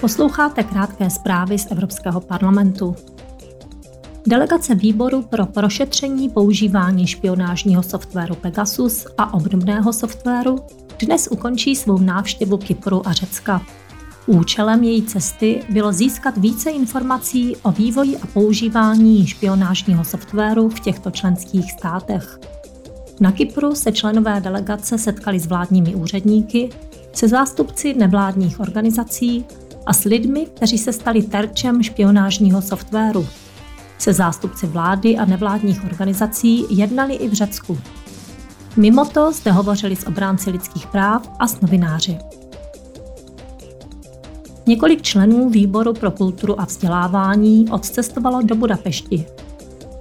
Posloucháte krátké zprávy z Evropského parlamentu. Delegace výboru pro prošetření používání špionážního softwaru Pegasus a obdobného softwaru dnes ukončí svou návštěvu Kypru a Řecka. Účelem její cesty bylo získat více informací o vývoji a používání špionážního softwaru v těchto členských státech. Na Kypru se členové delegace setkali s vládními úředníky, se zástupci nevládních organizací a s lidmi, kteří se stali terčem špionážního softwaru. Se zástupci vlády a nevládních organizací jednali i v Řecku. Mimo to zde hovořili s obránci lidských práv a s novináři. Několik členů Výboru pro kulturu a vzdělávání odcestovalo do Budapešti.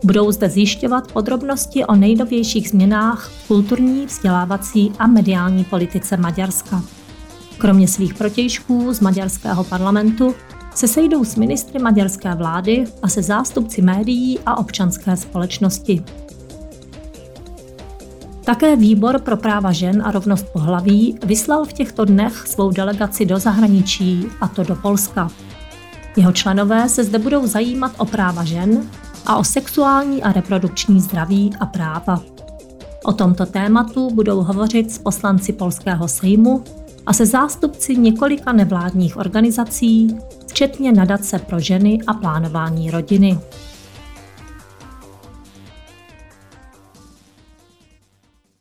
Budou zde zjišťovat podrobnosti o nejnovějších změnách kulturní, vzdělávací a mediální politice Maďarska. Kromě svých protějšků z maďarského parlamentu se sejdou s ministry maďarské vlády a se zástupci médií a občanské společnosti. Také Výbor pro práva žen a rovnost pohlaví vyslal v těchto dnech svou delegaci do zahraničí, a to do Polska. Jeho členové se zde budou zajímat o práva žen a o sexuální a reprodukční zdraví a práva. O tomto tématu budou hovořit s poslanci Polského sejmu a se zástupci několika nevládních organizací, včetně nadace pro ženy a plánování rodiny.